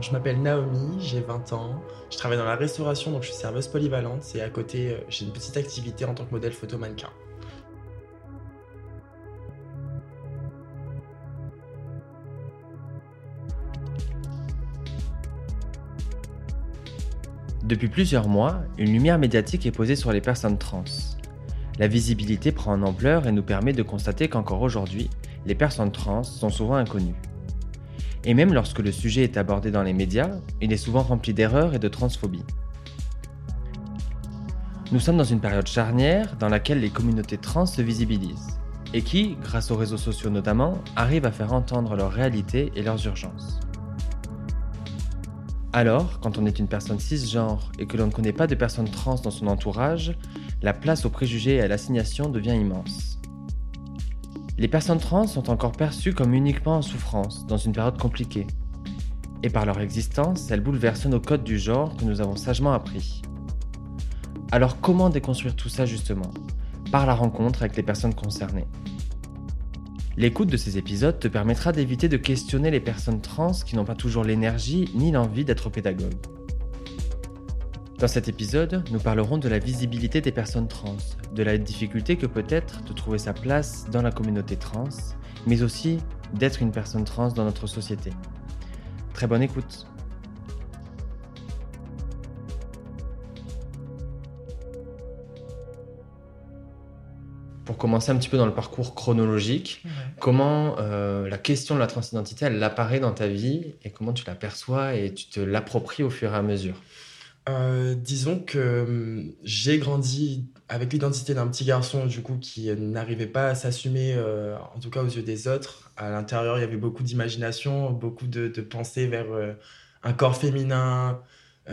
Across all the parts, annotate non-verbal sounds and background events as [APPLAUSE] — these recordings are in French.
Je m'appelle Naomi, j'ai 20 ans. Je travaille dans la restauration, donc je suis serveuse polyvalente. Et à côté, euh, j'ai une petite activité en tant que modèle photo mannequin. Depuis plusieurs mois, une lumière médiatique est posée sur les personnes trans. La visibilité prend en ampleur et nous permet de constater qu'encore aujourd'hui, les personnes trans sont souvent inconnues. Et même lorsque le sujet est abordé dans les médias, il est souvent rempli d'erreurs et de transphobie. Nous sommes dans une période charnière dans laquelle les communautés trans se visibilisent et qui, grâce aux réseaux sociaux notamment, arrivent à faire entendre leurs réalités et leurs urgences. Alors, quand on est une personne cisgenre et que l'on ne connaît pas de personnes trans dans son entourage, la place aux préjugés et à l'assignation devient immense. Les personnes trans sont encore perçues comme uniquement en souffrance dans une période compliquée. Et par leur existence, elles bouleversent nos codes du genre que nous avons sagement appris. Alors comment déconstruire tout ça justement? Par la rencontre avec les personnes concernées. L'écoute de ces épisodes te permettra d'éviter de questionner les personnes trans qui n'ont pas toujours l'énergie ni l'envie d'être pédagogues. Dans cet épisode, nous parlerons de la visibilité des personnes trans, de la difficulté que peut être de trouver sa place dans la communauté trans, mais aussi d'être une personne trans dans notre société. Très bonne écoute. Pour commencer un petit peu dans le parcours chronologique, comment euh, la question de la transidentité, elle apparaît dans ta vie et comment tu l'aperçois et tu te l'appropries au fur et à mesure? Euh, disons que hum, j'ai grandi avec l'identité d'un petit garçon du coup qui n'arrivait pas à s'assumer, euh, en tout cas aux yeux des autres. À l'intérieur, il y avait beaucoup d'imagination, beaucoup de, pensées vers euh, un corps féminin,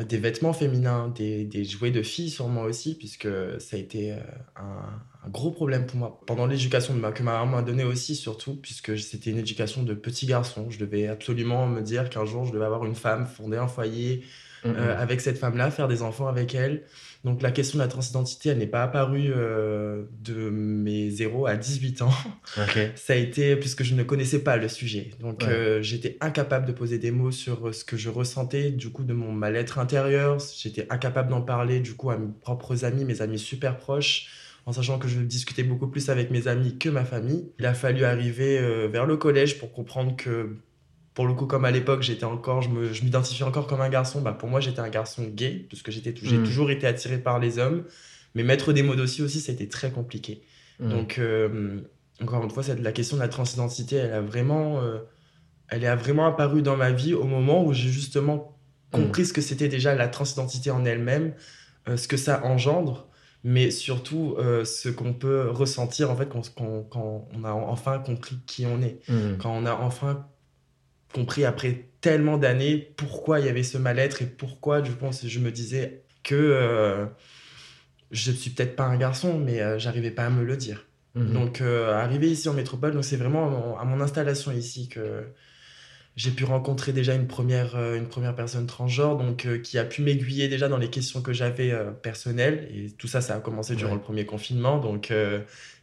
des vêtements féminins, des, jouets de filles moi aussi, puisque ça a été un, gros problème pour moi pendant l'éducation que ma maman m'a donnée aussi, surtout puisque c'était une éducation de petit garçon. Je devais absolument me dire qu'un jour je devais avoir une femme, fonder un foyer, euh, avec cette femme-là, faire des enfants avec elle. Donc la question de la transidentité, elle n'est pas apparue euh, de mes 0 à 18 ans. [LAUGHS] Ça a été puisque je ne connaissais pas le sujet. Donc euh, j'étais incapable de poser des mots sur ce que je ressentais, du coup, de mon mal-être intérieur. J'étais incapable d'en parler, du coup, à mes propres amis, mes amis super proches en sachant que je discutais beaucoup plus avec mes amis que ma famille. Il a fallu arriver vers le collège pour comprendre que pour le coup, comme à l'époque, j'étais encore, je m'identifiais encore comme un garçon, bah pour moi, j'étais un garçon gay, parce que j'ai mm. toujours été attiré par les hommes. Mais mettre des mots aussi, aussi, ça a été très compliqué. Mm. Donc, euh, encore une fois, la question de la transidentité, elle a vraiment, euh, elle est vraiment apparue dans ma vie au moment où j'ai justement compris mm. ce que c'était déjà la transidentité en elle-même, euh, ce que ça engendre, mais surtout ce qu'on peut ressentir en fait quand, quand, on a enfin compris qui on est, quand on a enfin compris après tellement d'années pourquoi il y avait ce mal-être et pourquoi je pense je me disais que euh, je suis peut-être pas un garçon mais euh, j'arrivais pas à me le dire mhm. donc euh, arrivé ici en métropole donc c'est vraiment à mon installation ici que j'ai pu rencontrer déjà une première, euh, une première personne transgenre donc, euh, qui a pu m'aiguiller déjà dans les questions que j'avais euh, personnelles. Et tout ça, ça a commencé durant le premier confinement. Donc,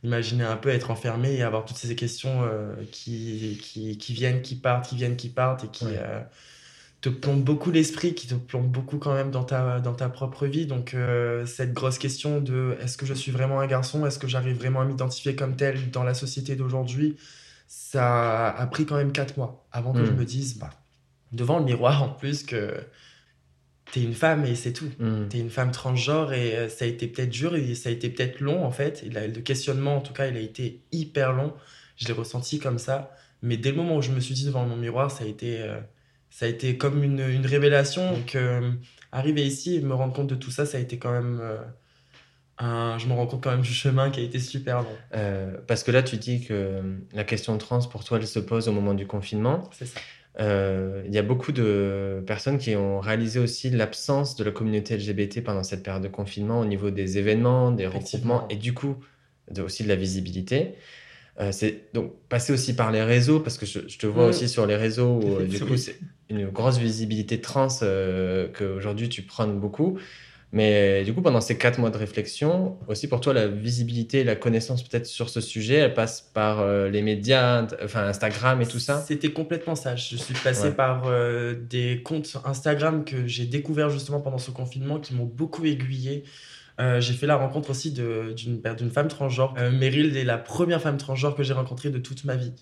imaginez un peu être enfermé et avoir toutes ces questions qui, qui, qui, viennent, qui partent, qui viennent, qui partent et qui te plombent beaucoup l'esprit, qui te plombent beaucoup quand même dans ta, dans ta propre vie. Donc, cette grosse question de est-ce que je suis vraiment un garçon? Est-ce que j'arrive vraiment à m'identifier comme tel dans la société d'aujourd'hui? Ça a pris quand même quatre mois avant que je hmm. me dise, bah, devant le miroir en plus, que t'es une femme et c'est tout. Hmm. T'es une femme transgenre et euh, ça a été peut-être dur et ça a été peut-être long en fait. Et le questionnement, en tout cas, il a été hyper long. Je l'ai ressenti comme ça. Mais dès le moment où je me suis dit devant mon miroir, ça a été, euh, ça a été comme une, une révélation. Donc, euh, arriver ici et me rendre compte de tout ça, ça a été quand même je me rends compte quand même du chemin qui a été super long. Euh, parce que là, tu dis que la question trans, pour toi, elle se pose au moment du confinement. C'est ça. Euh, il y a beaucoup de personnes qui ont réalisé aussi l'absence de la communauté LGBT pendant cette période de confinement au niveau des événements, des regroupements et du coup aussi de la visibilité. Euh, c'est donc passer aussi par les réseaux parce que je, te vois mm. aussi sur les réseaux où du coup c'est une grosse visibilité trans qu'aujourd'hui tu prends beaucoup. Mais du coup, pendant ces quatre mois de réflexion, aussi pour toi, la visibilité, la connaissance peut-être sur ce sujet, elle passe par euh, les médias, enfin Instagram et tout ça? C'était complètement ça. Je suis passé par euh, des comptes Instagram que j'ai découvert justement pendant ce confinement qui m'ont beaucoup aiguillé. Euh, j'ai fait la rencontre aussi d'une femme transgenre. Meryl est la première femme transgenre que j'ai rencontrée de toute ma vie.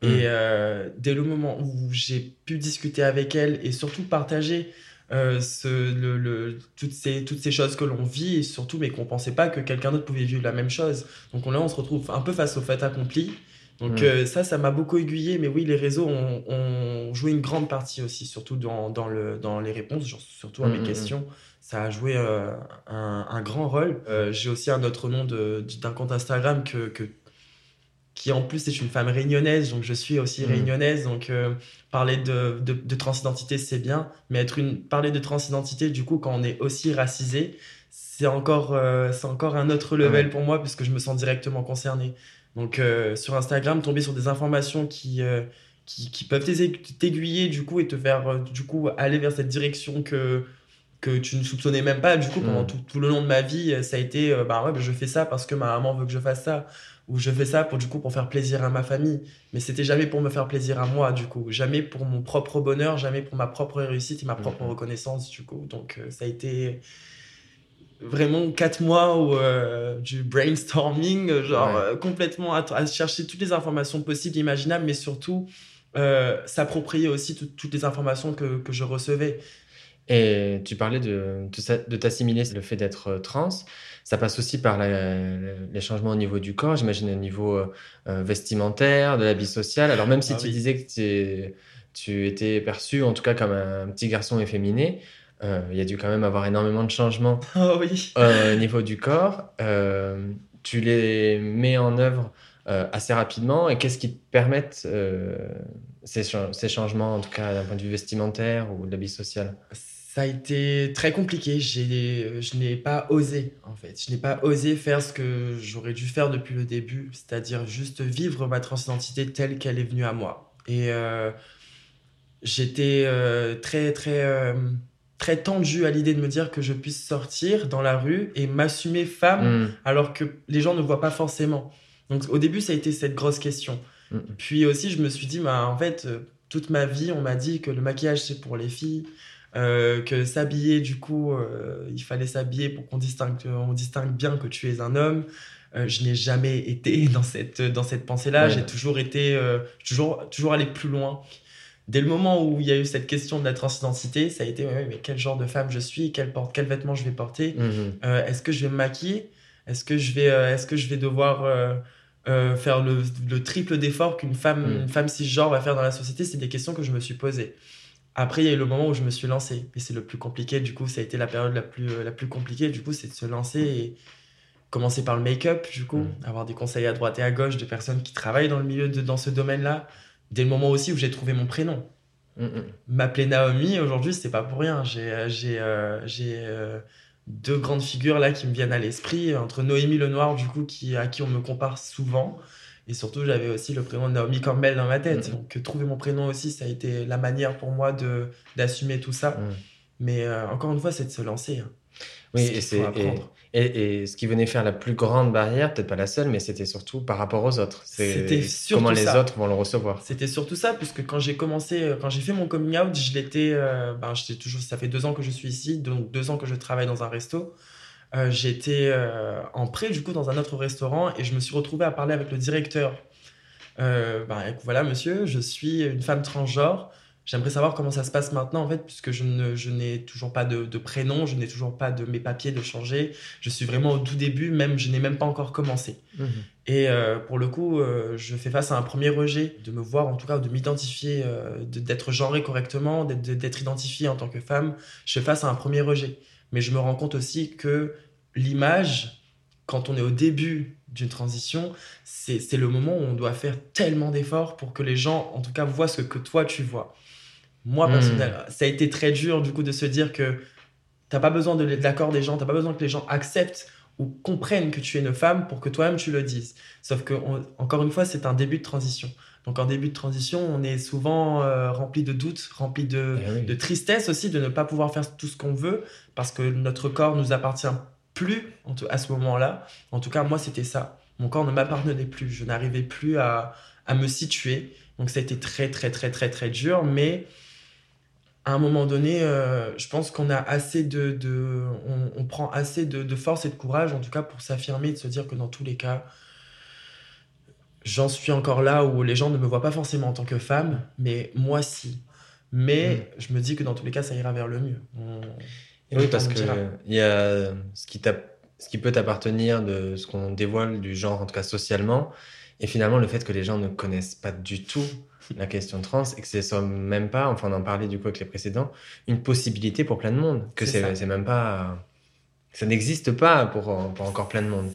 Et mm. dès le moment où j'ai pu discuter avec elle et surtout partager euh, ce, le, le, toutes, ces, toutes ces choses que l'on vit et surtout, mais qu'on pensait pas que quelqu'un d'autre pouvait vivre la même chose. Donc là, on se retrouve un peu face au fait accompli. Donc mm. euh, ça, ça m'a beaucoup aiguillé. Mais oui, les réseaux ont, ont, joué une grande partie aussi, surtout dans, dans, le, dans les réponses, surtout à mes mm, mm, questions. Ça a joué euh, un, un, grand rôle. J'ai aussi un autre nom d'un compte Instagram que, que qui en plus est une femme réunionnaise, donc je suis aussi réunionnaise, donc parler de, de, transidentité, c'est bien, mais être une, parler de transidentité, du coup, quand on est aussi racisé, c'est encore, euh, c'est encore un autre level pour moi, puisque je me sens directement concerné. Donc, euh, sur Instagram, tomber sur des informations qui, euh, qui, qui, peuvent t'aiguiller, du coup, et te faire, du coup, aller vers cette direction que, que tu ne soupçonnais même pas. Du coup, pendant tout, tout, le long de ma vie, ça a été, bah ouais, bah, je fais ça parce que ma maman veut que je fasse ça où je fais ça pour du coup pour faire plaisir à ma famille. Mais c'était jamais pour me faire plaisir à moi du coup. Jamais pour mon propre bonheur jamais pour ma propre réussite et ma propre mhm. reconnaissance du coup. Donc euh, ça a été vraiment quatre mois où, euh, du brainstorming genre euh, complètement à, chercher toutes les informations possibles imaginables mais surtout s'approprier aussi toutes les informations que, que je recevais et tu parlais de, de, t'assimiler le fait d'être trans. Ça passe aussi par les changements au niveau du corps, j'imagine au niveau euh, euh, vestimentaire, de la vie sociale. Alors même si ah tu disais que tu étais perçu en tout cas comme un petit garçon efféminé, euh, il y a dû quand même avoir énormément de changements oh, [LAUGHS] oui. au niveau du corps. tu les mets en œuvre assez rapidement et qu'est-ce qui te permettent ces, ces, changements, en tout cas d'un point de vue vestimentaire ou de la vie sociale ça a été très compliqué. Je n'ai pas osé, en fait. Je n'ai pas osé faire ce que j'aurais dû faire depuis le début, c'est-à-dire juste vivre ma transidentité telle qu'elle est venue à moi. Et euh, j'étais euh, très, très, euh, très tendu à l'idée de me dire que je puisse sortir dans la rue et m'assumer femme, mm. alors que les gens ne voient pas forcément. Donc au début, ça a été cette grosse question. Mm. Puis aussi, je me suis dit, bah, en fait, toute ma vie, on m'a dit que le maquillage, c'est pour les filles. Euh, que s'habiller, du coup, euh, il fallait s'habiller pour qu'on distingue, on distingue bien que tu es un homme. Euh, je n'ai jamais été [LAUGHS] dans cette, dans cette pensée-là. J'ai toujours été, toujours, toujours allé plus loin. Dès le moment où il y a eu cette question de la transidentité, ça a été mais quel genre de femme je suis, quel, porte, quel vêtement je vais porter, mhm. est-ce que je vais me maquiller, est-ce que je vais, est-ce que je vais devoir faire le, le triple d'effort qu'une femme, mhm. une femme cisgenre va faire dans la société? C'est des questions que je me suis posées. Après, il y a eu le moment où je me suis lancé. Et c'est le plus compliqué. Du coup, ça a été la période la plus, euh, la plus compliquée. Du coup, c'est de se lancer et commencer par le make-up, du coup, mm. avoir des conseils à droite et à gauche de personnes qui travaillent dans le milieu, de, dans ce domaine-là. Dès le moment aussi où j'ai trouvé mon prénom. Mm, mm. M'appeler Naomi, aujourd'hui, c'est pas pour rien. J'ai euh, j'ai euh, j'ai deux grandes figures là qui me viennent à l'esprit. Entre Noémie Lenoir, du coup, qui, à qui on me compare souvent. Et surtout, j'avais aussi le prénom de Naomi Campbell dans ma tête. Mm. Donc, trouver mon prénom aussi, ça a été la manière pour moi de d'assumer tout ça. Mm. Mais euh, encore une fois, c'est de se lancer. Hein. Oui, et, c'est, et, et, ce qui venait faire la plus grande barrière, peut-être pas la seule, mais c'était surtout par rapport aux autres. c'était comment les autres vont le recevoir. C'était surtout ça, puisque quand j'ai commencé, euh, quand j'ai fait mon coming out, je l'étais, euh, ben, toujours, ça fait deux ans que je suis ici, donc deux ans que je travaille dans un resto. Euh, j'étais euh, en prêt du coup dans un autre restaurant et je me suis retrouvé à parler avec le directeur. Euh, bah, voilà monsieur, je suis une femme transgenre. J'aimerais savoir comment ça se passe maintenant en fait, puisque je, ne, je n'ai toujours pas de, prénom, je n'ai toujours pas de mes papiers de changer. Je suis vraiment au tout début, même je n'ai même pas encore commencé. Mhm. Et pour le coup, je fais face à un premier rejet de me voir, en tout cas, de m'identifier, d'être genré correctement, d'être, d'être identifié en tant que femme. Je fais face à un premier rejet mais je me rends compte aussi que l'image, quand on est au début d'une transition, c'est le moment où on doit faire tellement d'efforts pour que les gens, en tout cas, voient ce que toi tu vois. Moi, hmm. personnellement, ça a été très dur du coup de se dire que t'as pas besoin de l'accord des gens, t'as pas besoin que les gens acceptent ou comprennent que tu es une femme pour que toi-même tu le dises. Sauf que, encore une fois, c'est un début de transition. Donc en début de transition, on est souvent euh, rempli de doutes, rempli de, Eh oui. de tristesse aussi de ne pas pouvoir faire tout ce qu'on veut parce que notre corps nous appartient plus en tout- à ce moment-là. En tout cas, moi, c'était ça. Mon corps ne m'appartenait plus. Je n'arrivais plus à, à me situer. Donc ça a été très, très, très, très, très dur. Mais à un moment donné, euh, je pense qu'on a assez de, de- on, on prend assez de, de force et de courage, en tout cas pour s'affirmer et de se dire que dans tous les cas, j'en suis encore là où les gens ne me voient pas forcément en tant que femme, mais moi si. Mais je me dis que dans tous les cas, ça ira vers le mieux. On- Et oui, parce nous que dira. il y a ce qui, ce qui peut t'appartenir de ce qu'on dévoile du genre, en tout cas socialement, et finalement le fait que les gens ne connaissent pas du tout la question trans et que ce soit même pas, enfin on en parlait du coup avec les précédents, une possibilité pour plein de monde, que c'est même pas, ça n'existe pas pour, pour encore plein de monde.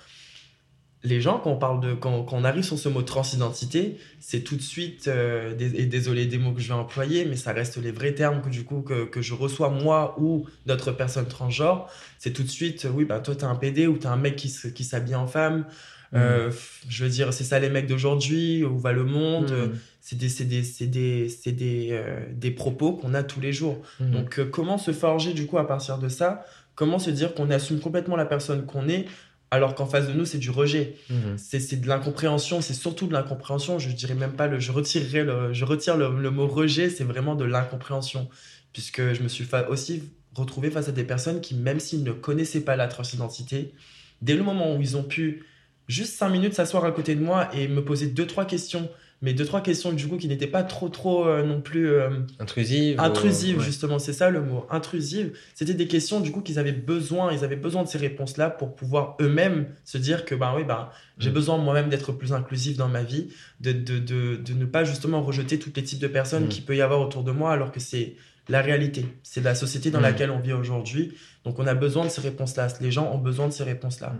Les gens, quand on parle de, quand, quand on arrive sur ce mot transidentité, c'est tout de suite, euh, et désolé des mots que je vais employer, mais ça reste les vrais termes que du coup que, que je reçois moi ou d'autres personnes transgenres. C'est tout de suite, euh, oui, bah toi t'es un PD ou t'es un mec qui, s'habille en femme. Euh, f- je veux dire, c'est ça les mecs d'aujourd'hui, où va le monde. euh, Mhm. C'est des, des, des, des, euh, des propos qu'on a tous les jours. Mhm. Donc, euh, comment se forger du coup à partir de ça? Comment se dire qu'on assume complètement la personne qu'on est alors qu'en face de nous, c'est du rejet Mhm. c'est c'est de l'incompréhension, c'est surtout de l'incompréhension. Je dirais même pas le, je retirerai le, je retire le, le mot rejet, c'est vraiment de l'incompréhension, puisque je me suis aussi retrouvé face à des personnes qui, même s'ils ne connaissaient pas la transidentité, dès le moment où ils ont pu juste cinq minutes s'asseoir à côté de moi et me poser deux trois questions, mais deux trois questions du coup qui n'étaient pas trop trop euh, non plus euh, Intrusive. ou- intrusive ouais. justement c'est ça le mot intrusive c'était des questions du coup qu'ils avaient besoin ils avaient besoin de ces réponses là pour pouvoir eux-mêmes se dire que bah oui bah j'ai Mm. besoin moi-même d'être plus inclusif dans ma vie de, de, de, de ne pas justement rejeter tous les types de personnes Mm. qu'il peut y avoir autour de moi alors que c'est la réalité c'est la société dans Mm. laquelle on vit aujourd'hui donc on a besoin de ces réponses là les gens ont besoin de ces réponses là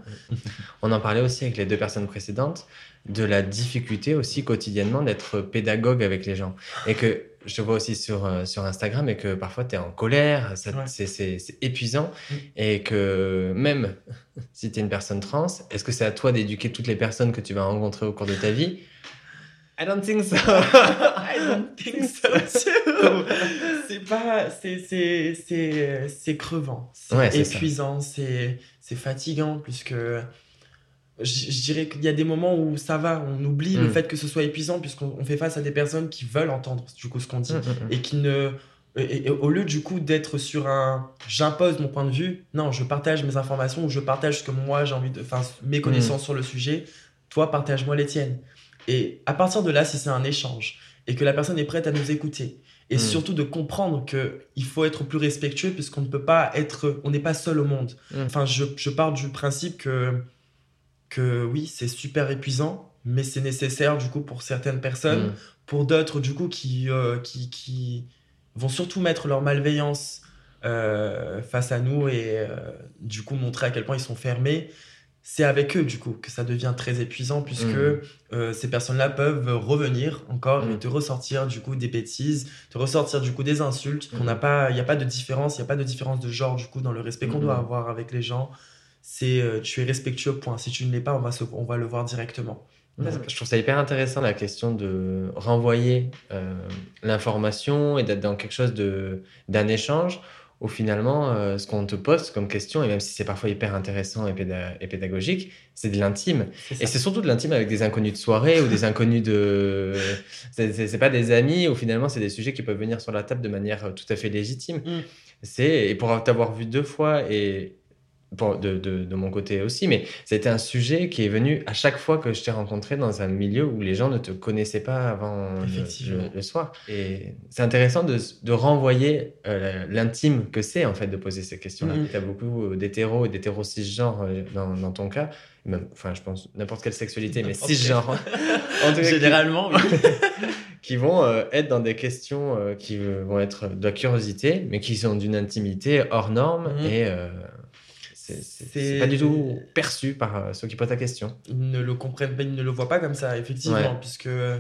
On en parlait aussi avec les deux personnes précédentes de la difficulté aussi quotidiennement d'être pédagogue avec les gens. Et que je te vois aussi sur, euh, sur Instagram et que parfois tu es en colère, Ouais. c'est- épuisant. Mm. Et que même [LAUGHS] si tu es une personne trans, est-ce que c'est à toi d'éduquer toutes les personnes que tu vas rencontrer au cours de ta vie I don't think so. I don't [LAUGHS] think so too. c'est pas, c'est, c'est, c'est, c'est crevant, c'est Ouais, épuisant, c'est, c'est fatigant, puisque je, dirais qu'il y a des moments où ça va, on oublie le Mm. fait que ce soit épuisant, puisqu'on on fait face à des personnes qui veulent entendre du coup ce qu'on dit Mm, mm, mm. et qui ne et, et au lieu du coup d'être sur un j'impose mon point de vue, non, je partage mes informations ou je partage ce que moi j'ai envie de enfin mes connaissances sur le sujet, toi partage-moi les tiennes. Et à partir de là, si c'est un échange et que la personne est prête à nous écouter et Mm. surtout de comprendre que il faut être plus respectueux puisqu'on ne peut pas être on n'est pas seul au monde. Mm. Enfin, je, je pars du principe que que oui, c'est super épuisant, mais c'est nécessaire du coup pour certaines personnes Mm. pour d'autres du coup qui, euh, qui, qui vont surtout mettre leur malveillance euh, face à nous et euh, du coup montrer à quel point ils sont fermés. C'est avec eux du coup que ça devient très épuisant puisque Mhm. euh, ces personnes-là peuvent revenir encore et Mhm. te ressortir du coup des bêtises, te ressortir du coup des insultes. qu'on Mhm. n'a pas, il n'y a pas de différence, il n'y a pas de différence de genre du coup dans le respect qu'on Mhm. doit avoir avec les gens. C'est euh, tu es respectueux point. Si tu ne l'es pas, on va se, on va le voir directement. Je trouve ça hyper intéressant la question de renvoyer euh, l'information et d'être dans quelque chose de d'un échange où finalement euh, ce qu'on te pose comme question et même si c'est parfois hyper intéressant et, péda- et pédagogique c'est de l'intime. Et c'est surtout de l'intime avec des inconnus de soirée ou des [LAUGHS] inconnus de c'est- pas des amis ou finalement c'est des sujets qui peuvent venir sur la table de manière euh, tout à fait légitime. Mm. c'est et pour t'avoir vu deux fois et de, de, de mon côté aussi, mais c'était un sujet qui est venu à chaque fois que je t'ai rencontré dans un milieu où les gens ne te connaissaient pas avant le- Effectivement. le, le soir. Et c'est intéressant de, de renvoyer euh, l'intime que c'est en fait de poser ces questions-là. Mhm. Tu as beaucoup euh, d'hétéros et d'hétéros cisgenres euh, dans, dans ton cas, même, enfin je pense n'importe quelle sexualité, mais N'importe quelle. cisgenre. [LAUGHS] En tout cas, qui- Généralement, oui. [LAUGHS] qui vont euh, être dans des questions euh, qui vont être de la curiosité, mais qui sont d'une intimité hors norme Mhm. et c'est- pas du tout perçu par euh, ceux qui posent la question. ils ne le comprennent pas, ils ne le voient pas comme ça, effectivement, Ouais. puisque euh,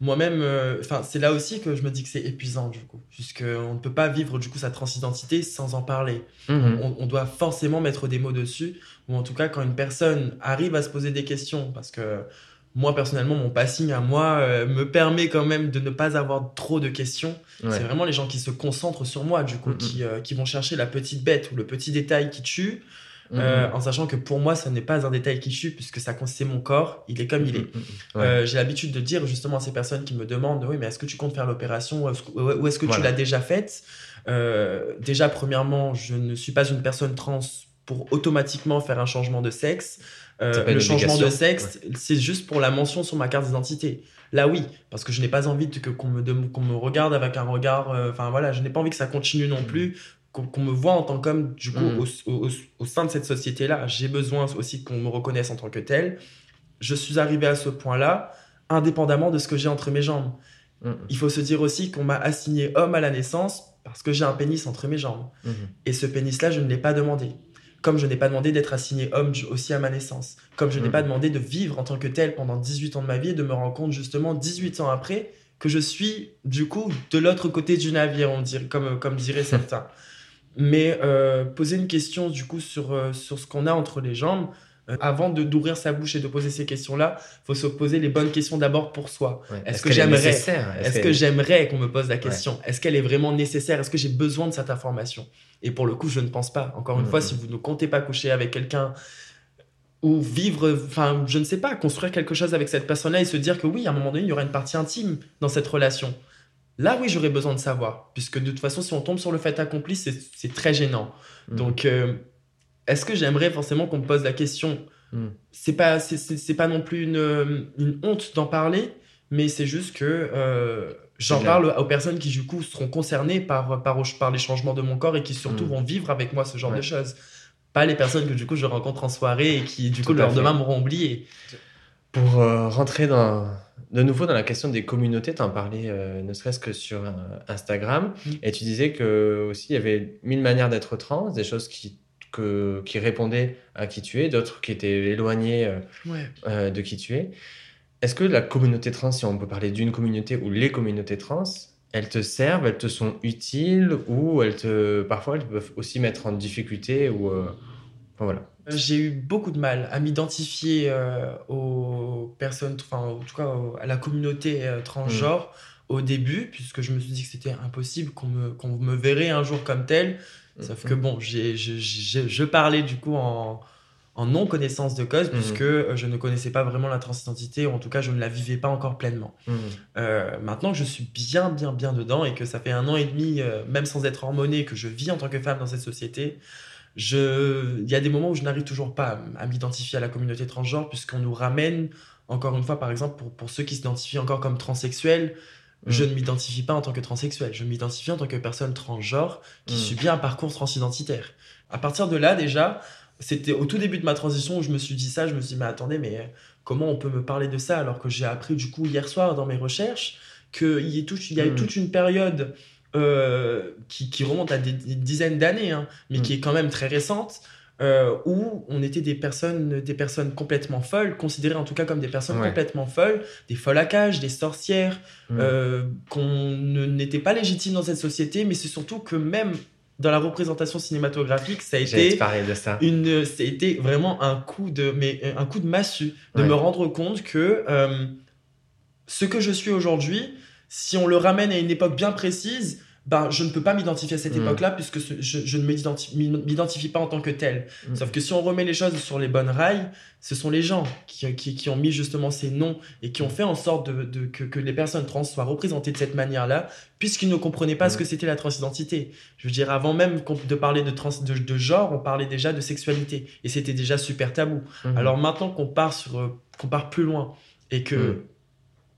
moi-même, euh, enfin, c'est là aussi que je me dis que c'est épuisant, du coup, puisqu'on ne peut pas vivre, du coup, sa transidentité sans en parler. Mhm. On, on doit forcément mettre des mots dessus, ou en tout cas, quand une personne arrive à se poser des questions, parce que moi, personnellement, mon passing à moi euh, me permet quand même de ne pas avoir trop de questions. Ouais. C'est vraiment les gens qui se concentrent sur moi, du coup, Mhm. qui, euh, qui vont chercher la petite bête ou le petit détail qui tue, Mhm. euh, en sachant que pour moi, ça n'est pas un détail qui tue, puisque ça c'est mon corps, il est comme il est. Mhm, mhm. Ouais. Euh, j'ai l'habitude de dire justement à ces personnes qui me demandent oui mais est-ce que tu comptes faire l'opération ou est-ce que, tu l'as déjà faite? Euh, déjà premièrement je ne suis pas une personne trans pour automatiquement faire un changement de sexe Euh, le changement de sexe c'est juste pour la mention sur ma carte d'identité là oui parce que je n'ai pas envie qu'on me me regarde avec un regard euh, enfin voilà je n'ai pas envie que ça continue non Mhm. plus qu'on me voit en tant qu'homme du coup Mhm. au, au- au sein de cette société là j'ai besoin aussi qu'on me reconnaisse en tant que tel je suis arrivé à ce point-là indépendamment de ce que j'ai entre mes jambes. Mhm. Il faut se dire aussi qu'on m'a assigné homme à la naissance parce que j'ai un pénis entre mes jambes. Mhm. Et ce pénis-là, je ne l'ai pas demandé. Comme je n'ai pas demandé d'être assigné homme aussi à ma naissance. Comme je n'ai Mhm. pas demandé de vivre en tant que tel pendant 18 ans de ma vie et de me rendre compte justement 18 ans après que je suis du coup de l'autre côté du navire, on dirait, comme, comme diraient [LAUGHS] certains. Mais euh, poser une question du coup sur, euh, sur ce qu'on a entre les jambes, euh, avant de d'ouvrir sa bouche et de poser ces questions-là, faut se poser les bonnes questions d'abord pour soi. Ouais. Est-ce que j'aimerais- Est-ce que j'aimerais qu'on me pose la question? Est-ce qu'elle est vraiment nécessaire? Est-ce que j'ai besoin de cette information? Et pour le coup, je ne pense pas. Encore une Mhm. fois, si vous ne comptez pas coucher avec quelqu'un ou vivre, enfin, je ne sais pas, construire quelque chose avec cette personne-là et se dire que oui, à un moment donné, il y aura une partie intime dans cette relation. Là, oui, j'aurais besoin de savoir. Puisque de toute façon, si on tombe sur le fait accompli, c'est très gênant. Mhm. Donc, euh, est-ce que j'aimerais forcément qu'on me pose la question Mhm. C'est pas, c'est- pas non plus une, une honte d'en parler, mais c'est juste que euh, j'en parle aux personnes qui, du coup, seront concernées par, par, par les changements de mon corps et qui surtout Mhm. vont vivre avec moi ce genre Ouais. de choses. Pas les personnes que, du coup, je rencontre en soirée et qui, du coup, le lendemain m'auront oublié. Pour euh, rentrer dans, de nouveau dans la question des communautés, tu en parlais euh, ne serait-ce que sur euh, Instagram, Mm. et tu disais que aussi il y avait mille manières d'être trans, des choses qui, que, qui répondaient à qui tu es, d'autres qui étaient éloignées euh, Ouais. de qui tu es. Est-ce que la communauté trans, si on peut parler d'une communauté ou les communautés trans, elles te servent, elles te sont utiles ou elles te, parfois elles peuvent aussi mettre en difficulté ou enfin, voilà. J'ai eu beaucoup de mal à m'identifier euh, aux personnes, enfin, en tout cas à la communauté euh, transgenre au début, puisque je me suis dit que c'était impossible qu'on me, qu'on me verrait un jour comme tel. Sauf que bon, j'ai, je, je- je parlais du coup en, en non-connaissance de cause, puisque euh, je ne connaissais pas vraiment la transidentité, ou en tout cas je ne la vivais pas encore pleinement. Euh, maintenant que je suis bien, bien, bien dedans et que ça fait un an et demi, même sans être hormonée, que je vis en tant que femme dans cette société, je... il y a des moments où je n'arrive toujours pas à, m'identifier à la communauté transgenre, puisqu'on nous ramène, encore une fois, par exemple, pour, pour ceux qui s'identifient encore comme transsexuels, Mm. je ne m'identifie pas en tant que transsexuel, je m'identifie en tant que personne transgenre qui Mm. subit un parcours transidentitaire. À partir de là, déjà, c'était au tout début de ma transition où je me suis dit ça, je me suis dit, mais attendez, mais comment on peut me parler de ça alors que j'ai appris du coup hier soir dans mes recherches qu'il y, ait tout- il y a eu Mm. toute une période euh, qui, qui remonte à des, des dizaines d'années, hein, mais Mm. qui est quand même très récente, euh, où on était des personnes, des personnes complètement folles, considérées en tout cas comme des personnes Ouais. complètement folles, des folles à cage, des sorcières, Mhm. euh, qu'on n'était pas légitime dans cette société, mais c'est surtout que même dans la représentation cinématographique, ça a été parler de ça. une, ça a été vraiment un coup de, mais un coup de massue, de Ouais. me rendre compte que euh, ce que je suis aujourd'hui, si on le ramène à une époque bien précise, ben, je ne peux pas m'identifier à cette Mm. époque-là puisque ce- je, je ne m'identi- m'identifie pas en tant que tel. Mm. Sauf que si on remet les choses sur les bonnes rails, ce sont les gens qui, qui, qui ont mis justement ces noms et qui ont fait en sorte de, de- que, que les personnes trans soient représentées de cette manière-là, puisqu'ils ne comprenaient pas ce Mm. que c'était la transidentité. Je veux dire, avant même de parler de, trans, de, de genre, on parlait déjà de sexualité. Et c'était déjà super tabou. Alors maintenant qu'on part, sur, euh, qu'on part plus loin et que.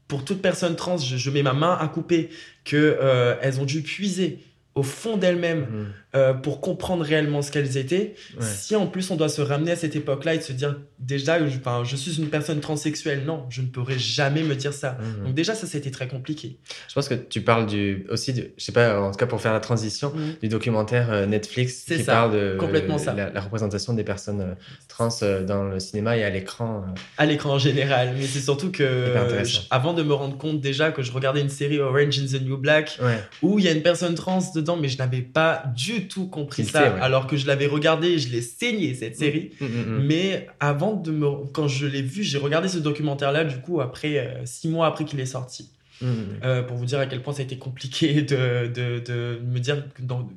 Pour toute personne trans, je, mets ma main à couper, que euh, ont dû puiser au fond d'elles-mêmes Mhm. euh, pour comprendre réellement ce qu'elles étaient. Ouais. Si en plus on doit se ramener à cette époque-là et de se dire déjà, je, suis une personne transsexuelle, non, je ne pourrais jamais me dire ça. Mhm. Donc déjà, ça, c'était très compliqué. Je pense que tu parles du, aussi, de, je sais pas, en tout cas pour faire la transition, du documentaire euh, Netflix qui ça, parle de complètement ça. La, la représentation des personnes euh, trans dans le cinéma et à l'écran. À l'écran en général, mais c'est surtout que je- avant de me rendre compte déjà que je regardais une série Orange is the New Black Ouais. où il y a une personne trans dedans, mais je n'avais pas du tout compris ça, ouais. alors que je l'avais regardé et je l'ai saigné cette série. Mhm, mhm. Mais avant de me, quand je l'ai vu, j'ai regardé ce documentaire-là du coup après euh, six mois après qu'il est sorti. Euh, pour vous dire à quel point ça a été compliqué [LAUGHS] de, de, de me dire dans-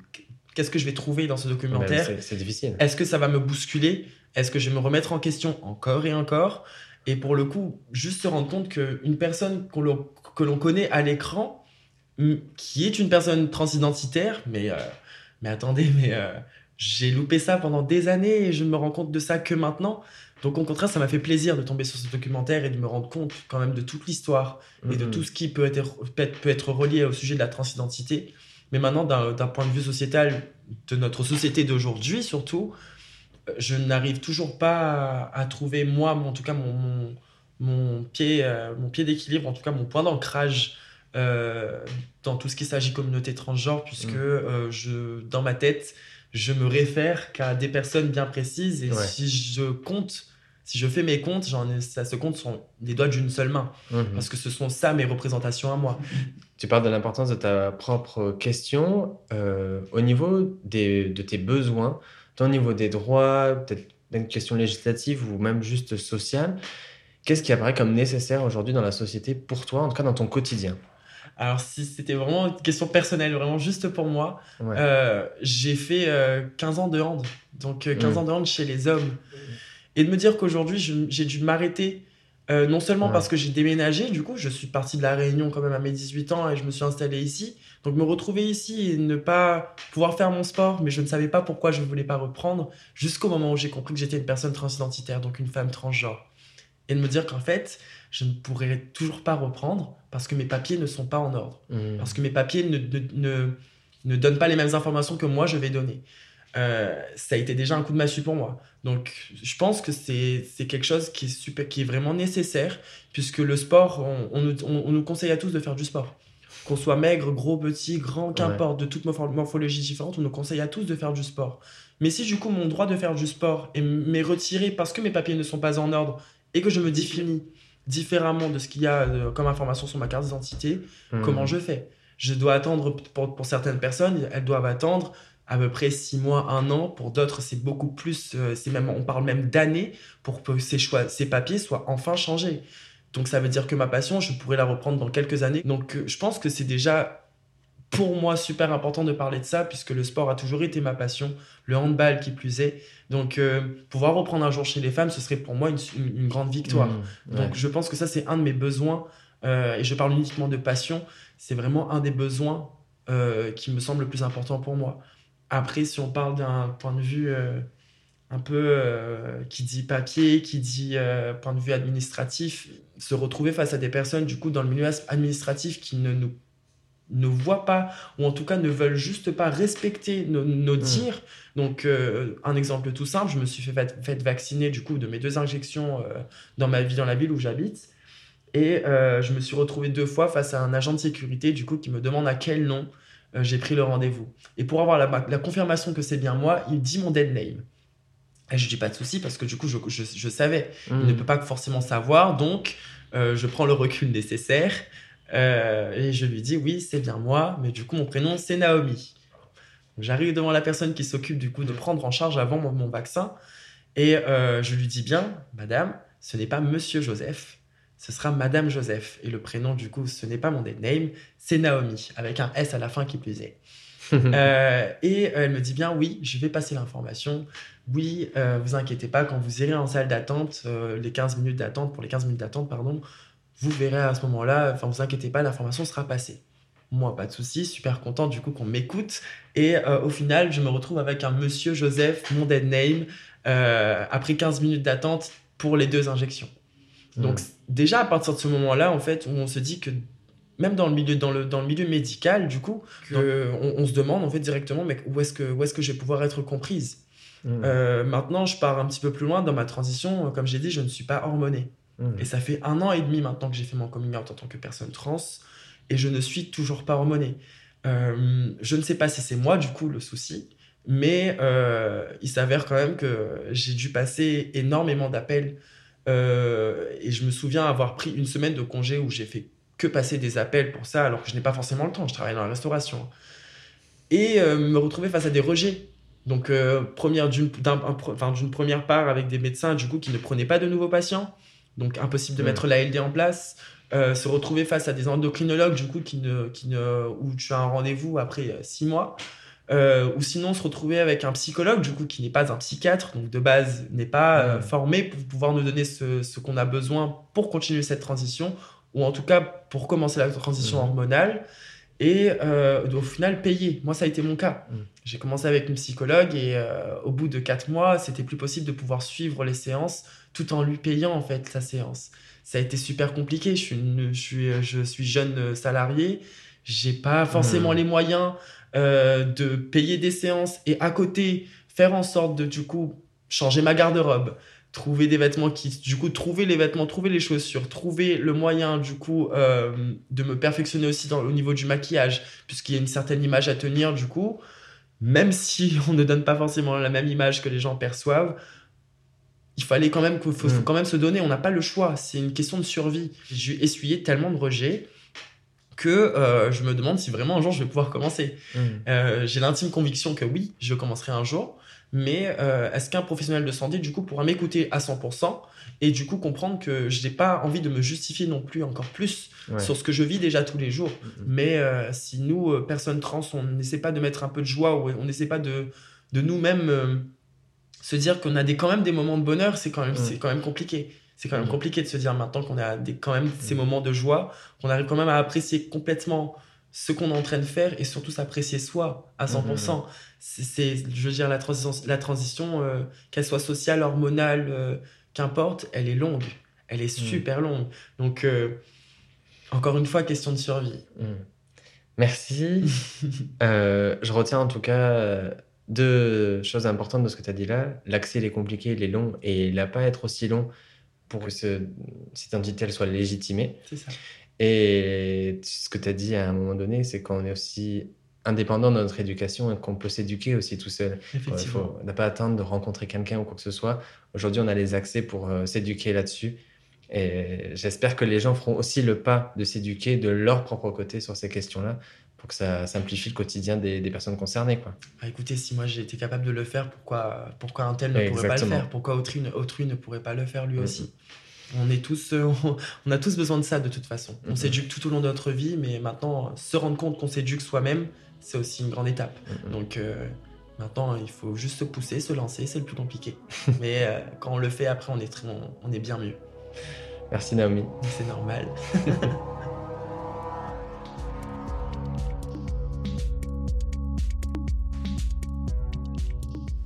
qu'est-ce que je vais trouver dans ce Ben, documentaire. c'est- C'est difficile. Est-ce que ça va me bousculer? Est-ce que je vais me remettre en question encore et encore? Et pour le coup, juste se rendre compte qu'une personne que l'on connaît à l'écran, qui est une personne transidentitaire, mais, euh, mais attendez, [LAUGHS] mais euh, j'ai loupé ça pendant des années et je ne me rends compte de ça que maintenant. Donc au contraire, ça m'a fait plaisir de tomber sur ce documentaire et de me rendre compte quand même de toute l'histoire et de Mhm. tout ce qui peut être, peut être, peut être relié au sujet de la transidentité. Mais maintenant, d'un point de vue sociétal, de notre société d'aujourd'hui surtout, euh, je n'arrive toujours pas à, à trouver, moi, mon- en tout cas, mon, mon, mon pied, euh, mon pied d'équilibre, en tout cas, mon point d'ancrage euh, dans tout ce qui s'agit communauté transgenre, puisque Mm. euh, je, dans ma tête, je me réfère qu'à des personnes bien précises. Et Ouais. si je compte, si je fais mes comptes, ai, ça se compte sur les doigts d'une seule main. Mhm. Parce que ce sont ça mes représentations à moi. Tu parles de l'importance de ta propre question euh, au niveau des, de tes besoins, au niveau des droits, peut-être une question législative ou même juste sociale. Qu'est-ce qui apparaît comme nécessaire aujourd'hui dans la société pour toi, en tout cas dans ton quotidien? Alors, si c'était vraiment une question personnelle, vraiment juste pour moi, Ouais. euh, j'ai fait euh, 15 ans de hand. Donc, euh, 15 Mm. ans de hand chez les hommes. Et de me dire qu'aujourd'hui, j'ai dû m'arrêter, euh, non seulement Ouais. parce que j'ai déménagé, du coup, je suis parti de La Réunion quand même à mes 18 ans et je me suis installé ici. Donc, me retrouver ici et ne pas pouvoir faire mon sport, mais je ne savais pas pourquoi je ne voulais pas reprendre, jusqu'au moment où j'ai compris que j'étais une personne transidentitaire, donc une femme transgenre. Et de me dire qu'en fait, je ne pourrais toujours pas reprendre parce que mes papiers ne sont pas en ordre Mhm. parce que mes papiers ne, ne, ne, ne donnent pas les mêmes informations que moi je vais donner. Euh, ça a été déjà un coup de massue pour moi. Donc je pense que c'est quelque chose qui est, super, qui est vraiment nécessaire, puisque le sport, on, on nous- on- on nous conseille à tous de faire du sport. Qu'on soit maigre, gros, petit, grand, qu'importe, de toute morpho- morphologie différente, on nous conseille à tous de faire du sport. Mais si du coup mon droit de faire du sport est- m'est retiré parce que mes papiers ne sont pas en ordre et que je me définis différemment de ce qu'il y a euh, comme information sur ma carte d'identité, Mhm. comment je fais? Je dois attendre, pour, pour certaines personnes, elles doivent attendre à peu près six mois, un an. Pour d'autres, c'est beaucoup plus, euh, c'est même, on parle même d'années pour que ces, choix, ces papiers soient enfin changés. Donc ça veut dire que ma passion, je pourrais la reprendre dans quelques années. Donc euh, je pense que c'est déjà pour moi super important de parler de ça, puisque le sport a toujours été ma passion, le handball qui plus est. Donc euh, pouvoir reprendre un jour chez les femmes, ce serait pour moi une, une- une grande victoire. Mhm. Donc je pense que ça, c'est un de mes besoins, euh, et je parle uniquement de passion, c'est vraiment un des besoins euh, qui me semble le plus important pour moi. Après, si on parle d'un point de vue un peu euh, qui dit papier, qui dit euh, point de vue administratif, se retrouver face à des personnes du coup dans le milieu administratif qui ne nous ne voient pas ou en tout cas ne veulent juste pas respecter nos, nos Mm. dires. Donc euh, un exemple tout simple, je me suis fait, fait vacciner du coup de mes deux injections euh, dans ma vie dans la ville où j'habite et euh, je me suis retrouvé deux fois face à un agent de sécurité du coup qui me demande à quel nom j'ai pris le rendez-vous. Et pour avoir la, la confirmation que c'est bien moi, il dit mon dead name. Et je dis pas de souci parce que du coup je, je, je savais il ne peut pas forcément savoir, donc je prends le recul nécessaire euh, et je lui dis oui, c'est bien moi, mais du coup mon prénom c'est Naomi. J'arrive devant la personne qui s'occupe du coup de prendre en charge avant mon, mon vaccin et euh, je lui dis bien, madame, ce n'est pas monsieur Joseph, ce sera madame Joseph. Et le prénom du coup, ce n'est pas mon dead name, c'est Naomi, avec un S à la fin qui plus est. [LAUGHS] Euh, et elle me dit bien oui, je vais passer l'information. Oui, vous inquiétez pas, quand vous irez en salle d'attente, les 15 minutes d'attente, pour les 15 minutes d'attente, pardon, vous verrez à ce moment-là, enfin vous inquiétez pas, l'information sera passée. Moi, pas de souci, super content du coup qu'on m'écoute. Et euh, au final, je me retrouve avec un monsieur Joseph, mon dead name, euh, après 15 minutes d'attente pour les deux injections. Donc Mhm. déjà à partir de ce moment-là, en fait, où on se dit que même dans le milieu, dans le, dans le milieu médical, du coup, que on, se demande en fait directement, mais où est-ce que, où est-ce que je vais pouvoir être comprise? Mmh. euh, Maintenant, je pars un petit peu plus loin dans ma transition. Comme j'ai dit, je ne suis pas hormoné. Mmh. Et ça fait un an et demi maintenant que j'ai fait mon coming out en tant que personne trans, et je ne suis toujours pas hormoné. Euh, je ne sais pas si c'est moi, du coup, le souci, mais euh, il s'avère quand même que j'ai dû passer énormément d'appels. et je me souviens avoir pris une semaine de congé où j'ai fait que passer des appels pour ça, alors que je n'ai pas forcément le temps, je travaille dans la restauration. Et euh, me retrouver face à des rejets. Donc, euh, première d'une première part avec des médecins, du coup, qui ne prenaient pas de nouveaux patients. Donc, impossible de mettre la LD en place. Euh, se retrouver face à des endocrinologues, du coup, qui ne, qui ne, où tu as un rendez-vous après six mois. ou sinon se retrouver avec un psychologue, du coup, qui n'est pas un psychiatre, donc de base n'est pas formé pour pouvoir nous donner ce, ce qu'on a besoin pour continuer cette transition ou en tout cas pour commencer la transition mmh. hormonale, et euh, au final payer. Moi, ça a été mon cas. Mmh. J'ai commencé avec une psychologue et euh, au bout de quatre mois, c'était plus possible de pouvoir suivre les séances tout en lui payant en fait sa séance. Ça a été super compliqué. Je suis, je suis, je suis jeune salarié. J'ai pas forcément mmh. les moyens euh, de payer des séances et à côté faire en sorte de du coup changer ma garde-robe, trouver des vêtements qui du coup trouver les vêtements trouver les chaussures trouver le moyen du coup euh, de me perfectionner aussi dans, au niveau du maquillage puisqu'il y a une certaine image à tenir du coup même si [LAUGHS] on ne donne pas forcément la même image que les gens perçoivent il fallait quand même faut, faut mm. quand même se donner on n'a pas le choix c'est une question de survie j'ai essuyé tellement de rejets que euh, je me demande si vraiment un jour je vais pouvoir commencer. Mm. Euh, j'ai l'intime conviction que oui, je commencerai un jour, mais euh, est-ce qu'un professionnel de santé, du coup, pourra m'écouter à 100% et du coup comprendre que je n'ai pas envie de me justifier non plus encore plus sur ce que je vis déjà tous les jours? Mm-hmm. Mais si nous, personnes trans, on n'essaie pas de mettre un peu de joie ou on n'essaie pas de, de nous-mêmes se dire qu'on a des, quand même des moments de bonheur, c'est quand, même, c'est quand même compliqué. C'est quand même compliqué de se dire maintenant qu'on a des, quand même ces moments de joie, qu'on arrive quand même à apprécier complètement ce qu'on est en train de faire et surtout s'apprécier soi à 100% c'est, je veux dire, la transition, la transition euh, qu'elle soit sociale, hormonale, euh, qu'importe, elle est longue. Elle est super longue. Donc, euh, encore une fois, question de survie. Merci. [LAUGHS] je retiens en tout cas deux choses importantes de ce que tu as dit là. L'accès, il est compliqué, il est long et il n'a pas à être aussi long pour que ce, cette identité elle soit légitimée. C'est ça. Et ce que tu as dit à un moment donné, c'est qu'on est aussi indépendant de notre éducation et qu'on peut s'éduquer aussi tout seul. Effectivement. on n'a pas attendre de rencontrer quelqu'un ou quoi que ce soit. Aujourd'hui, on a les accès pour euh, s'éduquer là-dessus. Et j'espère que les gens feront aussi le pas de s'éduquer de leur propre côté sur ces questions-là pour que ça simplifie le quotidien des, personnes concernées. Quoi. Bah, écoutez, si moi j'ai été capable de le faire, pourquoi, pourquoi un tel ne pourrait pas le faire? Pourquoi autrui, autrui ne pourrait pas le faire lui mm-hmm. aussi? On, est tous, euh, [LAUGHS] on a tous besoin de ça de toute façon. On mm-hmm. s'éduque tout au long de notre vie, mais maintenant, se rendre compte qu'on s'éduque soi-même, c'est aussi une grande étape. Donc euh, maintenant, il faut juste se pousser, se lancer, c'est le plus compliqué. [LAUGHS] Mais euh, quand on le fait, après, on est, on, est bien mieux. Merci Naomi. C'est normal. [LAUGHS]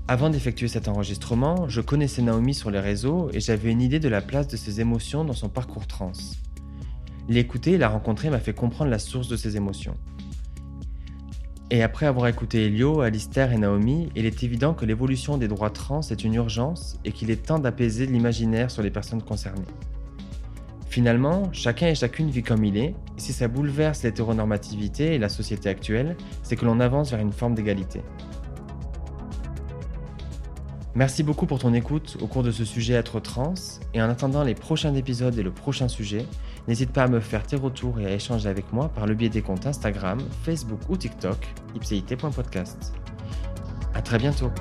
Avant d'effectuer cet enregistrement, je connaissais Naomi sur les réseaux et j'avais une idée de la place de ses émotions dans son parcours trans. L'écouter et la rencontrer m'a fait comprendre la source de ses émotions. Et après avoir écouté Elio, Alistair et Naomi, il est évident que l'évolution des droits trans est une urgence et qu'il est temps d'apaiser l'imaginaire sur les personnes concernées. Finalement, chacun et chacune vit comme il est, et si ça bouleverse l'hétéronormativité et la société actuelle, c'est que l'on avance vers une forme d'égalité. Merci beaucoup pour ton écoute au cours de ce sujet être trans, et en attendant les prochains épisodes et le prochain sujet, n'hésite pas à me faire tes retours et à échanger avec moi par le biais des comptes Instagram, Facebook ou TikTok, ipcit.podcast. À très bientôt